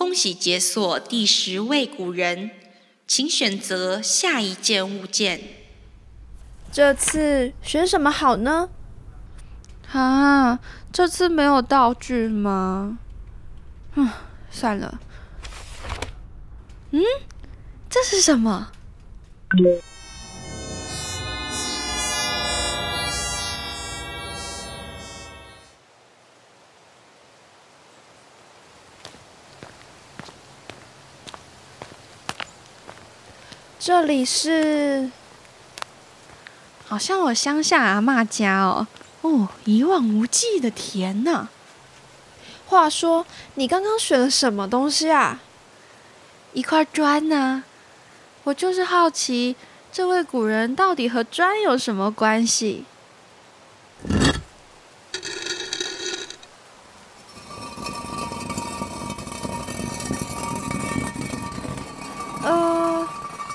恭喜解锁第十位古人，请选择下一件物件。这次选什么好呢？啊，这次没有道具吗？嗯，算了。嗯，这是什么？这里是，好像我乡下阿妈家哦。哦，一望无际的田呐。话说，你刚刚选了什么东西啊？一块砖呢。我就是好奇，这位古人到底和砖有什么关系？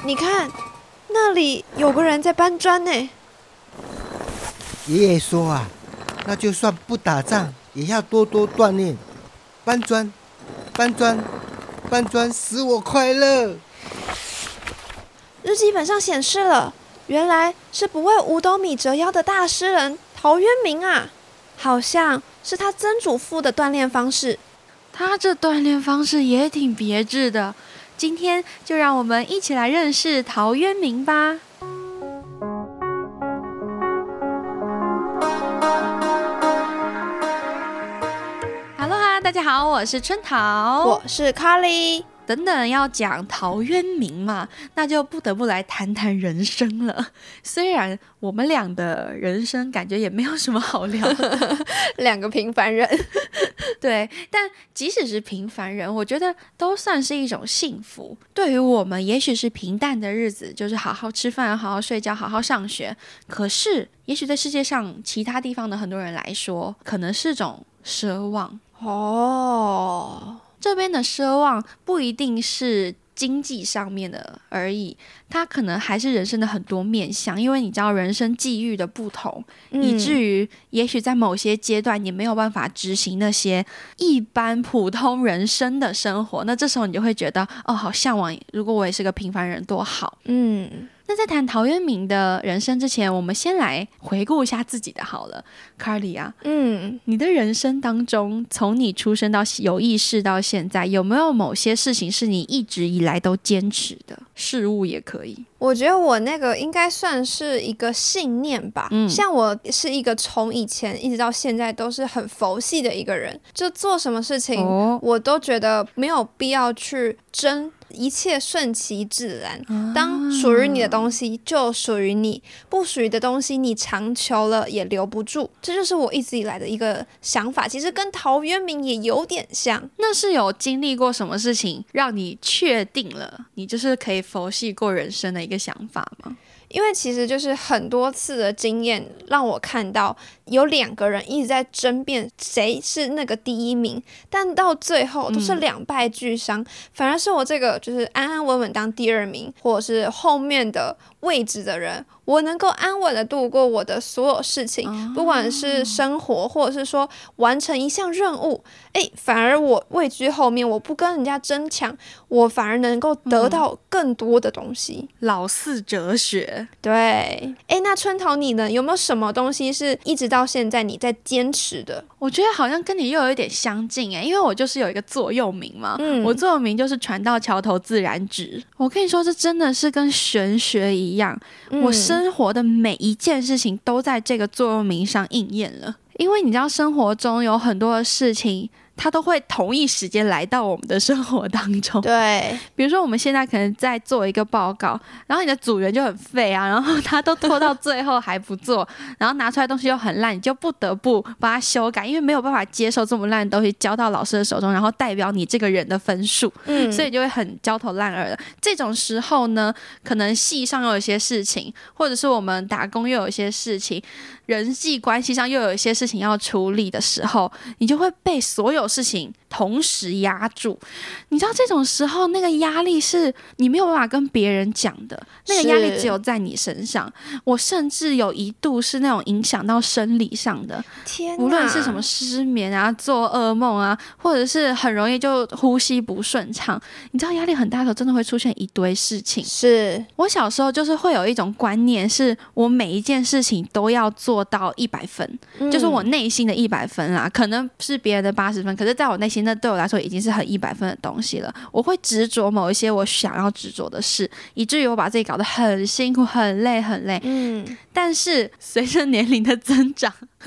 你看，那里有个人在搬砖呢。爷爷说啊，那就算不打仗，也要多多锻炼。搬砖，搬砖，搬砖，使我快乐。日记本上显示了，原来是不为五斗米折腰的大诗人陶渊明啊，好像是他曾祖父的锻炼方式。他这锻炼方式也挺别致的。今天就让我们一起来认识陶渊明吧。Hello 哈，大家好，我是春桃，我是 Carly。等等，要讲陶渊明嘛，那就不得不来谈谈人生了。虽然我们俩的人生感觉也没有什么好聊，两个平凡人，对，但即使是平凡人，我觉得都算是一种幸福。对于我们，也许是平淡的日子，就是好好吃饭、好好睡觉、好好上学。可是，也许在世界上其他地方的很多人来说，可能是种奢望哦。这边的奢望不一定是经济上面的而已，它可能还是人生的很多面向。因为你知道人生际遇的不同，以至于也许在某些阶段你没有办法执行那些一般普通人生的生活，那这时候你就会觉得哦，好向往，如果我也是个平凡人多好。嗯。那在谈陶渊明的人生之前，我们先来回顾一下自己的好了，Carly 啊，嗯，你的人生当中，从你出生到有意识到现在，有没有某些事情是你一直以来都坚持的事物也可以？我觉得我那个应该算是一个信念吧，嗯，像我是一个从以前一直到现在都是很佛系的一个人，就做什么事情我都觉得没有必要去争。一切顺其自然，当属于你的东西就属于你，不属于的东西你强求了也留不住。这就是我一直以来的一个想法，其实跟陶渊明也有点像。那是有经历过什么事情让你确定了你就是可以佛系过人生的一个想法吗？因为其实就是很多次的经验让我看到有两个人一直在争辩谁是那个第一名，但到最后都是两败俱伤，反而是我这个就是安安稳稳当第二名，或者是后面的位置的人。我能够安稳的度过我的所有事情，不管是生活，或者是说完成一项任务，哎，反而我位居后面，我不跟人家争抢，我反而能够得到更多的东西。老四哲学，对，哎，那春桃你呢？有没有什么东西是一直到现在你在坚持的？我觉得好像跟你又有一点相近哎，因为我就是有一个座右铭嘛，嗯，我座右铭就是“船到桥头自然直”。我跟你说，这真的是跟玄学一样，我。生活的每一件事情都在这个座右铭上应验了，因为你知道，生活中有很多的事情。它都会同一时间来到我们的生活当中。对，比如说我们现在可能在做一个报告，然后你的组员就很废啊，然后他都拖到最后还不做，然后拿出来东西又很烂，你就不得不把它修改，因为没有办法接受这么烂的东西交到老师的手中，然后代表你这个人的分数，嗯，所以就会很焦头烂额的。这种时候呢，可能系上又有一些事情，或者是我们打工又有一些事情，人际关系上又有一些事情要处理的时候，你就会被所有。有事情同时压住。你知道这种时候那个压力是你没有办法跟别人讲的，那个压力只有在你身上。我甚至有一度是那种影响到生理上的，天，无论是什么，失眠啊、做噩梦啊，或者是很容易就呼吸不顺畅，你知道压力很大的时候，真的会出现一堆事情。是我小时候就是会有一种观念，是我每一件事情都要做到一百分，就是我嗯内心的一百分啊，可能是别人的八十分，可是在我内心，那对我来说已经是很一百分的东西了。我会执着某一些我想要执着的事，以至于我把自己搞得很辛苦、很累、很累。嗯，但是随着年龄的增长，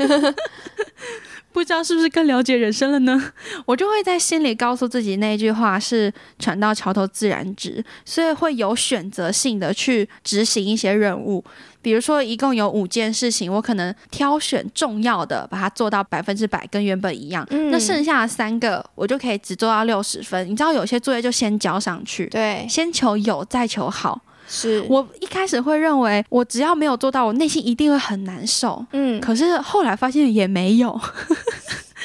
不知道是不是更了解人生了呢？我就会在心里告诉自己那一句话是“船到桥头自然直”，所以会有选择性的去执行一些任务。比如说，一共有五件事情，我可能挑选重要的，把它做到百分之百，跟原本一样。嗯那剩下的三个，我就可以只做到六十分。你知道，有些作业就先交上去，对，先求有，再求好。是我一开始会认为，我只要没有做到，我内心一定会很难受。嗯，可是后来发现也没有，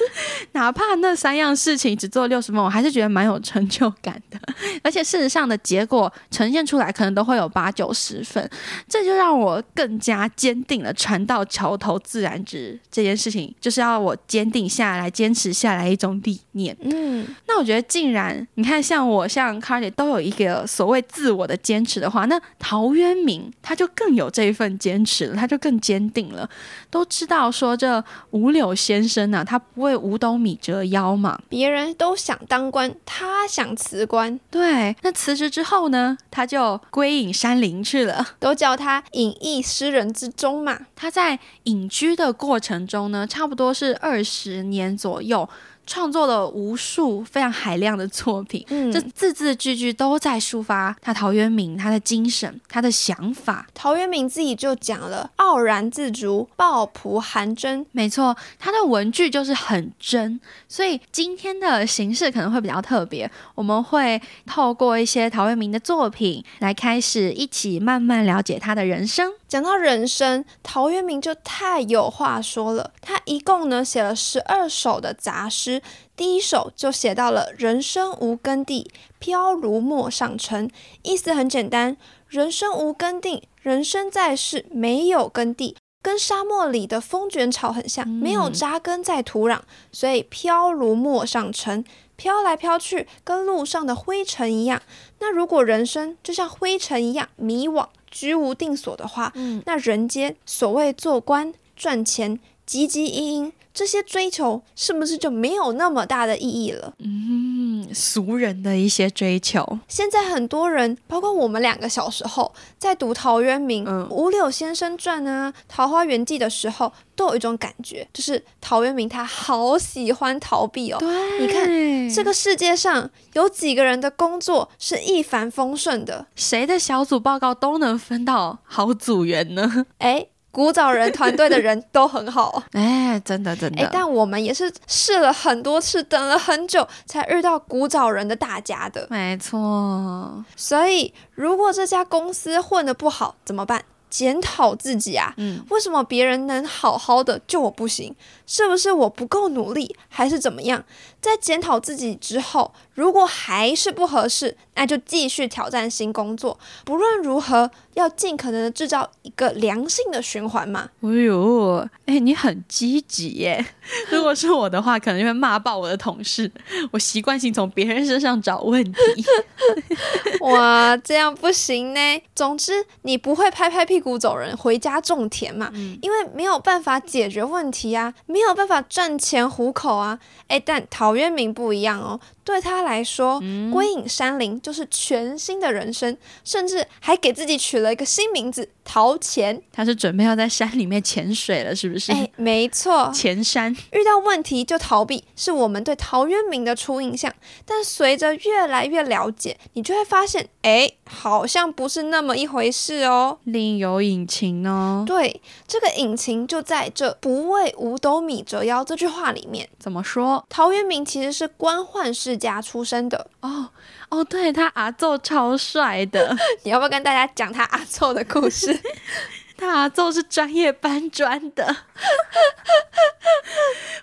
哪怕那三样事情只做六十分，我还是觉得蛮有成就感的。而且事实上的结果呈现出来，可能都会有八九十分，这就让我更加坚定了“船到桥头自然直”这件事情，就是要我坚定下来、坚持下来一种理念。嗯，那我觉得，竟然你看，像我、像 Carly 都有一个所谓自我的坚持的话，那陶渊明他就更有这一份坚持了，他就更坚定了。都知道说这五柳先生呢、他不为五斗米折腰嘛。别人都想当官，他想辞官，对，那辞职之后呢，他就归隐山林去了。都叫他隐逸诗人之中嘛。他在隐居的过程中呢，差不多是二十年左右，创作了无数非常海量的作品。嗯这字字句句都在抒发他陶渊明他的精神、他的想法。陶渊明自己就讲了“傲然自足，抱朴含真没错，他的文句就是很真，所以今天的形式可能会比较特别。我们会透过一些陶渊明的作品来开始一起慢慢了解他的人生。”。讲到人生，陶渊明就太有话说了。他一共呢写了十二首的杂诗，第一首就写到了“人生无根蒂，飘如陌上尘”，意思很简单，人生无根蒂，人生在世没有根蒂。跟沙漠里的风卷草很像，没有扎根在土壤，所以飘如陌上尘，飘来飘去，跟路上的灰尘一样。那如果人生就像灰尘一样迷惘、居无定所的话，嗯，那人间所谓做官、赚钱、汲汲营营这些追求，是不是就没有那么大的意义了？嗯，俗人的一些追求。现在很多人，包括我们两个小时候在读陶渊明《嗯五柳先生传》啊、《桃花源记》的时候，都有一种感觉，就是陶渊明他好喜欢逃避哦。对，你看这个世界上有几个人的工作是一帆风顺的？谁的小组报告都能分到好组员呢？哎，古早人团队的人都很好。哎，真的真的，，哎但我们也是试了很多次，等了很久才遇到古早人的大家的。没错，所以，如果这家公司混得不好，怎么办？检讨自己啊，嗯，为什么别人能好好的，就我不行？是不是我不够努力，还是怎么样？在检讨自己之后，如果还是不合适，那就继续挑战新工作。不论如何，要尽可能的制造一个良性的循环嘛。哎呦，哎，你很积极耶！如果是我的话，可能就会骂爆我的同事。我习惯性从别人身上找问题。哇，这样不行呢。总之，你不会拍拍屁股走人，回家种田嘛，因为没有办法解决问题啊，没有办法赚钱糊口啊。哎，但陶渊明不一样哦，对他来说，归隐山林就是全新的人生，甚至还给自己取了一个新名字——陶潜。他是准备要在山里面潜水了，是不是？哎，没错，潜山。遇到问题就逃避，是我们对陶渊明的初印象。但随着越来越了解，你就会发现，哎，好像不是那么一回事哦。另有隐情哦。对，这个隐情就在这“不为五斗米折腰”这句话里面。怎么说？陶渊明其实是官宦世家出身的，哦哦，对他阿奏超帅的，你要不要跟大家讲他阿奏的故事？他阿奏是专业搬砖的。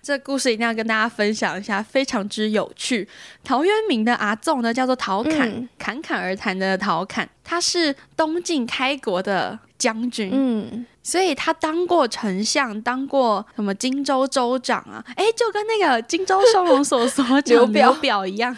这故事一定要跟大家分享一下，非常之有趣。陶渊明的阿奏呢，叫做陶侃，嗯侃侃而谈的陶侃，他是东晋开国的将军，嗯，所以他当过丞相，当过什么荆州州长啊？哎，就跟那个荆州 收容所所长刘表表一样，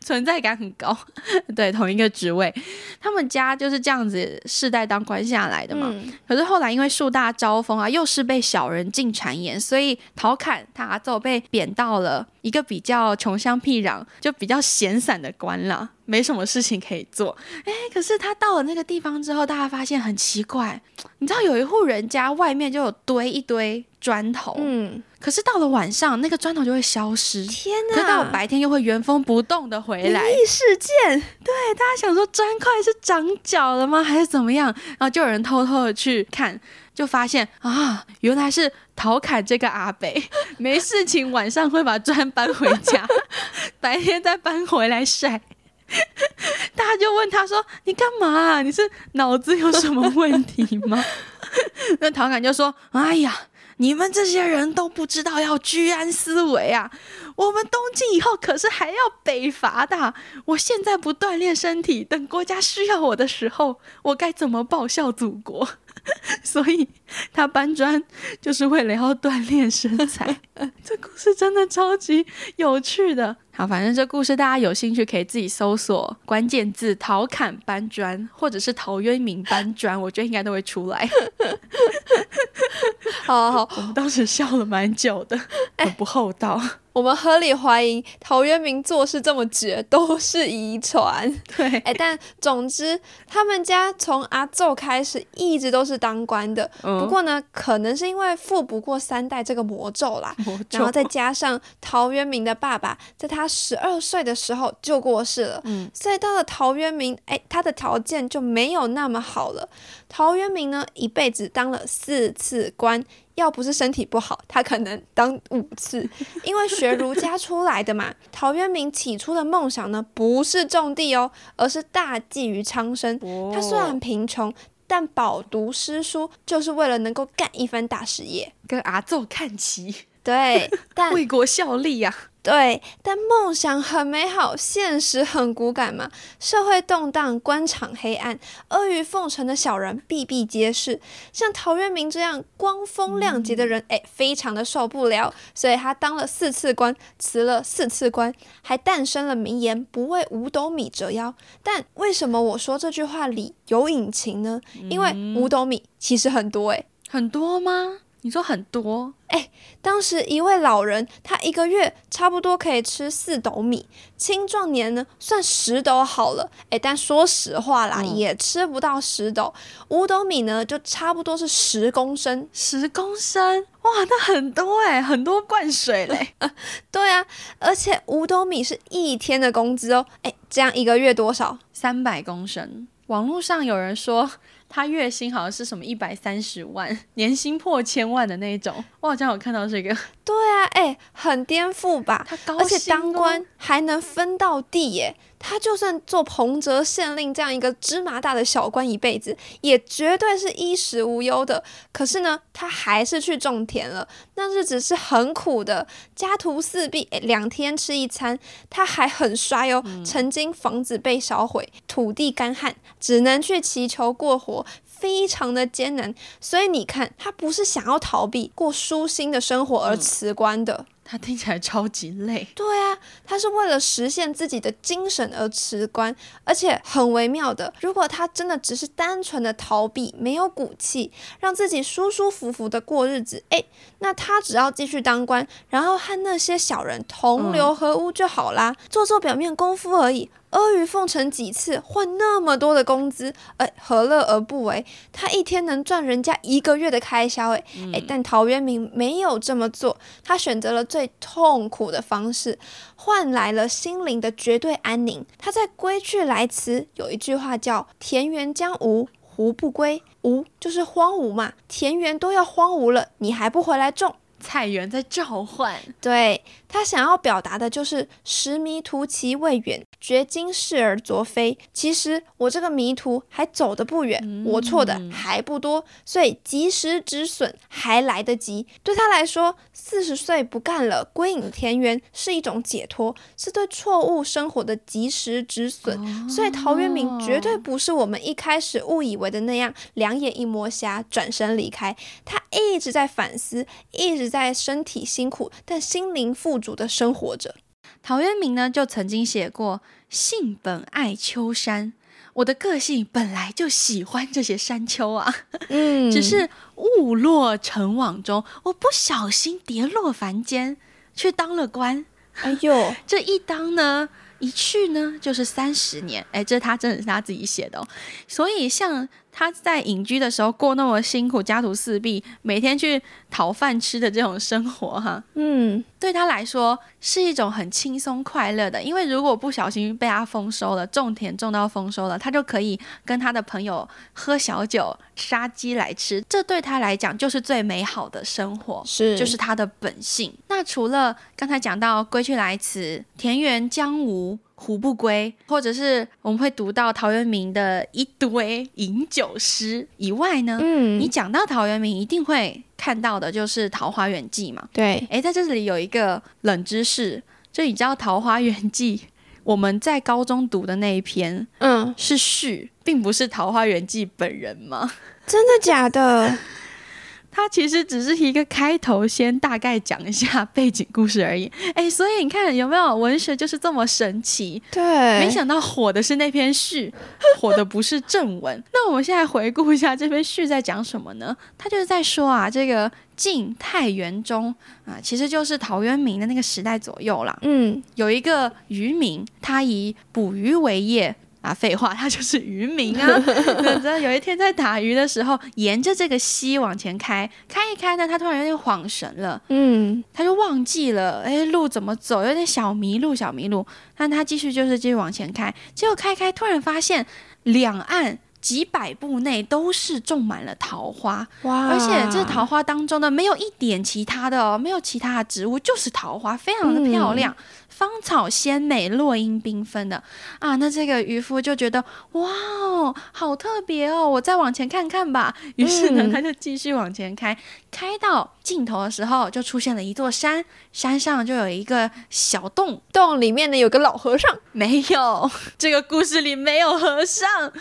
存在感很高。对，同一个职位，他们家就是这样子世代当官下来的嘛。嗯可是后来因为树大招风啊，又是被小人进谗言，所以陶侃他阿奏被贬到了一个比较穷乡僻壤、就比较闲散的官了，没什么事情可以做。哎，可是他到了那个地方之后，大家发现很奇怪，你知道有一户人家外面就有堆一堆砖头，嗯，可是到了晚上，那个砖头就会消失。天可是到了！白天又会原封不动的回来，灵异事件，对大家想说砖块是长脚了吗，还是怎么样？然后就有人偷偷的去看，就发现啊，原来是陶侃这个阿北 没事情，晚上会把砖搬回家，白天再搬回来晒。大家就问他说：“你干嘛啊、你是脑子有什么问题吗？”那陶侃就说：“哎呀，你们这些人都不知道要居安思危啊！我们东晋以后可是还要北伐的。我现在不锻炼身体，等国家需要我的时候，我该怎么报效祖国？所以他搬砖就是为了要锻炼身材。这故事真的超级有趣的。好，反正这故事大家有兴趣可以自己搜索关键字“陶侃搬砖”或者是“陶渊明搬砖”，我觉得应该都会出来。好好好，我们当时笑了蛮久的，很不厚道。我们合理怀疑陶渊明做事这么绝都是遗传。对，哎，但总之，他们家从阿奏开始一直都是当官的。嗯不过呢，可能是因为富不过三代这个魔咒啦，然后再加上陶渊明的爸爸在他十二岁的时候就过世了，嗯所以到了陶渊明，哎，他的条件就没有那么好了。陶渊明呢，一辈子当了四次官。要不是身体不好，他可能当五次，因为学儒家出来的嘛。陶渊明起初的梦想呢，不是种地哦，而是大济于苍生。他虽然贫穷，但饱读诗书，就是为了能够干一番大事业。跟阿奏看齐，对，但 为国效力啊呀、对，但梦想很美好，现实很骨感嘛。社会动荡，官场黑暗，阿谀奉承的小人比比皆是。像陶渊明这样光风亮节的人，哎、非常的受不了，所以他当了四次官，辞了四次官，还诞生了名言“不为五斗米折腰”。但为什么我说这句话里有隐情呢？因为五斗米其实很多哎、很多吗？你说很多，当时一位老人，他一个月差不多可以吃四斗米，青壮年呢算十斗好了，哎，但说实话啦，嗯也吃不到十斗，五斗米呢就差不多是十公升。十公升，哇，那很多哎、很多灌水嘞。对啊，而且五斗米是一天的工资哦，哎，这样一个月多少？三百公升。网络上有人说他月薪好像是什么一百三十万，年薪破千万的那种。我好像有看到这个，对啊，诶，很颠覆吧？他高而且当官还能分到地耶，他就算做彭泽县令这样一个芝麻大的小官一辈子，也绝对是衣食无忧的。可是呢，他还是去种田了，那日子是很苦的，家徒四壁，诶两天吃一餐。他还很衰哦，曾经房子被烧毁，土地干旱，只能去祈求过活。非常的艰难，所以你看，他不是想要逃避过舒心的生活而辞官的，他听起来超级累。对啊，他是为了实现自己的精神而辞官，而且很微妙的，如果他真的只是单纯的逃避，没有骨气，让自己舒舒服服的过日子，诶，那他只要继续当官，然后和那些小人同流合污就好啦，做做表面功夫而已。阿谀奉承几次，换那么多的工资，哎，何乐而不为？他一天能赚人家一个月的开销，哎、哎，但陶渊明没有这么做，他选择了最痛苦的方式，换来了心灵的绝对安宁。他在《归去来辞》有一句话叫“田园将芜，胡不归”，芜就是荒芜嘛，田园都要荒芜了，你还不回来种？菜园在召唤。对他想要表达的就是“时迷途其未远，觉今是而昨非”。其实我这个迷途还走得不远，我错的还不多，所以及时止损还来得及。对他来说，四十岁不干了，归隐田园是一种解脱，是对错误生活的及时止损。所以陶渊明绝对不是我们一开始误以为的那样，两眼一抹瞎，转身离开。他一直在反思，一直在身体辛苦，但心灵富足的生活着。陶渊明呢，就曾经写过：“性本爱丘山，我的个性本来就喜欢这些山丘啊，嗯 只是误落尘网中，我不小心跌落凡间，却当了官。哎呦，这一当呢，一去呢，就是三十年。哎，这他真的是他自己写的哦。所以像他在隐居的时候过那么辛苦，家徒四壁，每天去讨饭吃的这种生活，哈，嗯，对他来说是一种很轻松快乐的，因为如果不小心被他丰收了，种田种到丰收了，他就可以跟他的朋友喝小酒、杀鸡来吃，这对他来讲就是最美好的生活，是就是他的本性。那除了刚才讲到“归去来辞，田园将芜”。胡不归，或者是我们会读到陶渊明的一堆饮酒诗以外呢，嗯你讲到陶渊明，一定会看到的就是《桃花源记》嘛。对，哎，在这里有一个冷知识，就你知道《桃花源记》，我们在高中读的那一篇嗯，是序，并不是《桃花源记》本人吗？真的假的？它其实只是一个开头，先大概讲一下背景故事而已。哎，所以你看有没有文学就是这么神奇？对，没想到火的是那篇序，火的不是正文。那我们现在回顾一下这篇序在讲什么呢？他就是在说啊，这个晋太元中啊，其实就是陶渊明的那个时代左右啦。嗯，有一个渔民，他以捕鱼为业。啊，废话，他就是渔民啊。那这有一天在打鱼的时候，沿着这个溪往前开，开一开呢，他突然有点恍神了，嗯，他就忘记了，哎，路怎么走，有点小迷路，小迷路。但他继续就是继续往前开，结果开开，突然发现两岸几百步内都是种满了桃花，哇，而且这桃花当中呢，没有一点其他的哦，没有其他的植物，就是桃花，非常的漂亮。芳草鲜美，落英缤纷的啊！那这个渔夫就觉得哇哦，好特别哦，我再往前看看吧。于是呢，嗯他就继续往前开，开到尽头的时候，就出现了一座山，山上就有一个小洞。洞里面呢有个老和尚，没有，这个故事里没有和尚。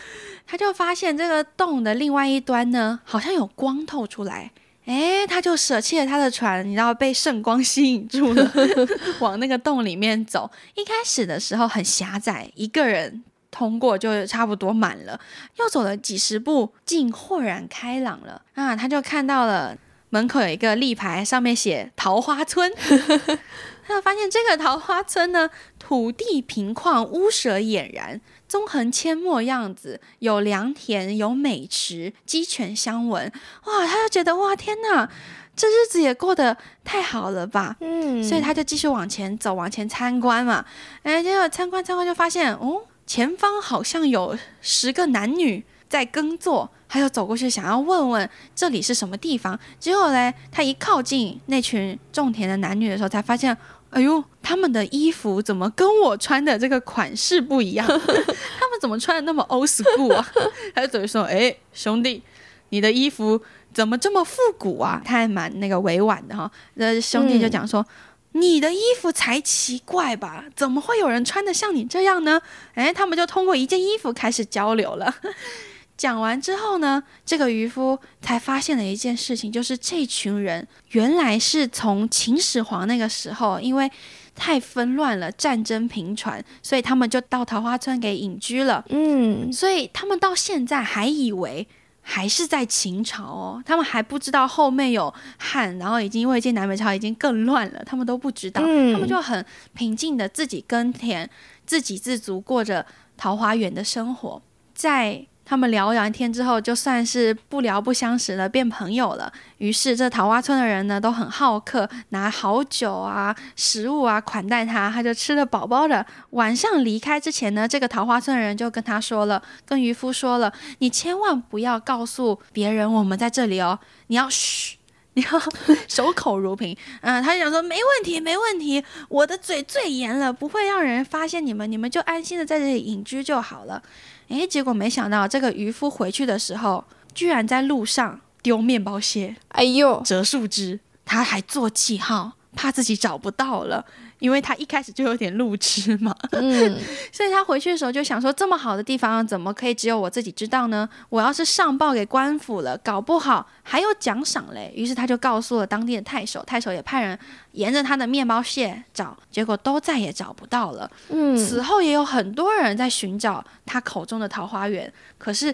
他就发现这个洞的另外一端呢，好像有光透出来。诶，他就舍弃了他的船，你知道被圣光吸引住了，往那个洞里面走。一开始的时候很狭窄，一个人通过就差不多满了。又走了几十步，竟豁然开朗了啊！他就看到了门口有一个立牌，上面写“桃花村”。他就发现这个桃花村呢，土地平旷，屋舍俨然，纵横阡陌样子，有良田，有美池，鸡犬相闻。哇，他就觉得哇，天哪，这日子也过得太好了吧！嗯，所以他就继续往前走，往前参观嘛。哎，结果参观参观就发现，哦，前方好像有十个男女在耕作。他就走过去想要问问这里是什么地方，结果嘞，他一靠近那群种田的男女的时候，才发现，哎呦，他们的衣服怎么跟我穿的这个款式不一样？他们怎么穿的那么 old school 啊？他就走去说，哎，兄弟，你的衣服怎么这么复古啊？他还蛮那个委婉的哈。那兄弟就讲说。你的衣服才奇怪吧？怎么会有人穿的像你这样呢？哎，他们就通过一件衣服开始交流了。讲完之后呢，这个渔夫才发现了一件事情，就是这群人原来是从秦始皇那个时候，因为太纷乱了，战争频传，所以他们就到桃花村给隐居了。嗯，所以他们到现在还以为还是在秦朝哦，他们还不知道后面有汉，然后已经魏晋南北朝已经更乱了，他们都不知道，嗯他们就很平静的自己耕田，自给自足，过着桃花源的生活。在他们聊完天之后，就算是不聊不相识了，变朋友了。于是这桃花村的人呢都很好客，拿好酒啊、食物啊款待他，他就吃得饱饱的。晚上离开之前呢，这个桃花村的人就跟他说了，跟渔夫说了，你千万不要告诉别人我们在这里哦，你要嘘。你要 守口如瓶。嗯、他就想说没问题，没问题，我的嘴最严了，不会让人发现你们，你们就安心的在这里隐居就好了。诶，结果没想到这个渔夫回去的时候，居然在路上丢面包屑、哎呦，折树枝，他还做记号，怕自己找不到了，因为他一开始就有点路痴嘛。嗯，所以他回去的时候就想说，这么好的地方怎么可以只有我自己知道呢？我要是上报给官府了，搞不好还有奖赏嘞。于是他就告诉了当地的太守，太守也派人沿着他的面包屑找，结果都再也找不到了。嗯，此后也有很多人在寻找他口中的桃花源，可是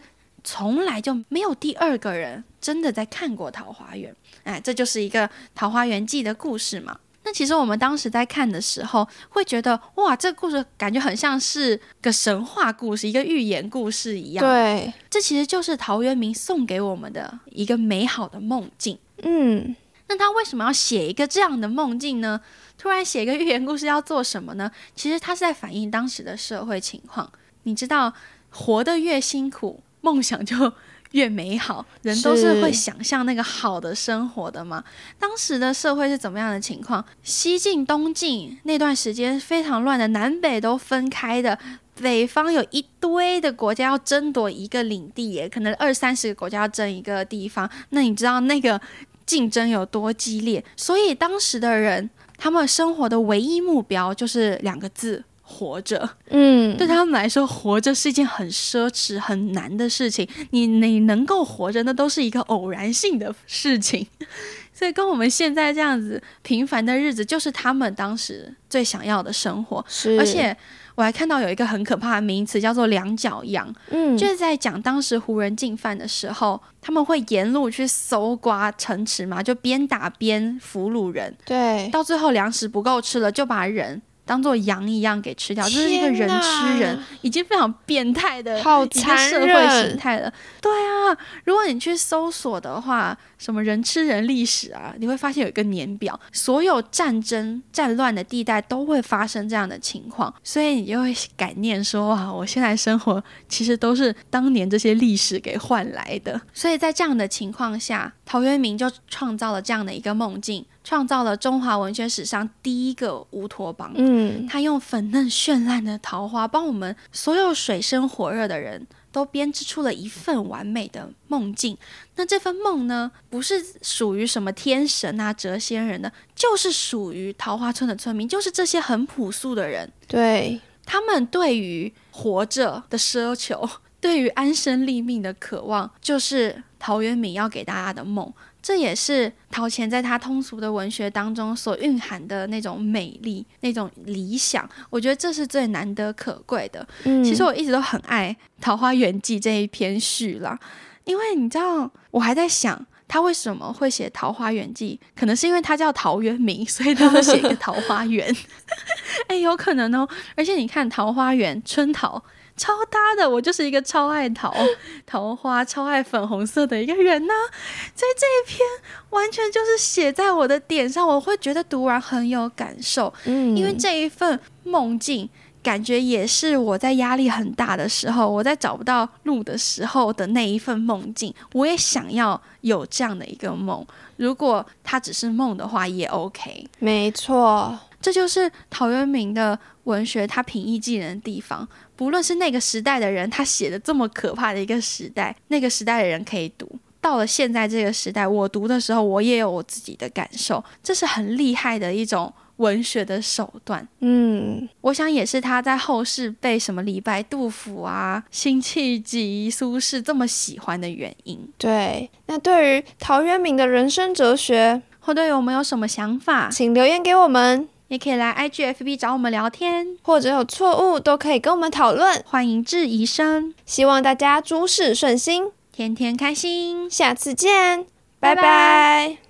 从来就没有第二个人真的在看过桃花源。哎，这就是一个《桃花源记》的故事嘛。那其实我们当时在看的时候，会觉得哇，这个故事感觉很像是个神话故事，一个寓言故事一样。，对，这其实就是陶渊明送给我们的一个美好的梦境。嗯，那他为什么要写一个这样的梦境呢？突然写一个寓言故事要做什么呢？其实他是在反映当时的社会情况。你知道，活得越辛苦，梦想就越美好。人都是是会想象那个好的生活的嘛。当时的社会是怎么样的情况？西晋、东晋那段时间非常乱的，南北都分开的。北方有一堆的国家要争夺一个领地耶，可能二三十个国家要争一个地方。那你知道那个竞争有多激烈？所以当时的人，他们生活的唯一目标就是两个字：活着。嗯，对他们来说，活着是一件很奢侈、很难的事情。你你能够活着，那都是一个偶然性的事情。所以，跟我们现在这样子平凡的日子，就是他们当时最想要的生活。是，而且，我还看到有一个很可怕的名词，叫做“两脚羊”，嗯，就是在讲当时胡人进犯的时候，他们会沿路去搜刮城池嘛，就边打边俘虏人，对，到最后粮食不够吃了，就把人当做羊一样给吃掉，这是一个人吃人，已经非常变态的好一个社会形态了。对啊，如果你去搜索的话，什么人吃人历史啊，你会发现有一个年表，所有战争战乱的地带都会发生这样的情况，所以你就会感念说哇，我现在生活其实都是当年这些历史给换来的。所以在这样的情况下，陶渊明就创造了这样的一个梦境，创造了中华文学史上第一个乌托邦。嗯，他用粉嫩绚烂的桃花，帮我们所有水深火热的人都编织出了一份完美的梦境。那这份梦呢，不是属于什么天神啊、谪仙人的，就是属于桃花村的村民，就是这些很朴素的人。对，他们对于活着的奢求，对于安身立命的渴望，就是陶渊明要给大家的梦。这也是陶潜在他通俗的文学当中所蕴含的那种美丽、那种理想。我觉得这是最难得可贵的。嗯，其实我一直都很爱《桃花源记》这一篇序啦，因为你知道，我还在想。他为什么会写《桃花源记》？可能是因为他叫陶渊明，所以他会写一个桃花源。哎，有可能哦。而且你看，桃花源春桃超搭的，我就是一个超爱桃 桃花、超爱粉红色的一个人呐、在这一篇完全就是写在我的点上，我会觉得读完很有感受。嗯，因为这一份梦境，感觉也是我在压力很大的时候，我在找不到路的时候的那一份梦境。我也想要有这样的一个梦，如果它只是梦的话，也 OK。没错，这就是陶渊明的文学，他平易近人的地方。不论是那个时代的人，他写的这么可怕的一个时代，那个时代的人可以读。到了现在这个时代，我读的时候，我也有我自己的感受，这是很厉害的一种文学的手段。嗯，我想也是他在后世被什么李白、杜甫啊、辛弃疾、苏轼这么喜欢的原因。对。那对于陶渊明的人生哲学，或对我们有什么想法，请留言给我们，也可以来 IGFB 找我们聊天，或者有错误都可以跟我们讨论。欢迎质疑声，希望大家诸事顺心，天天开心。下次见，拜拜拜拜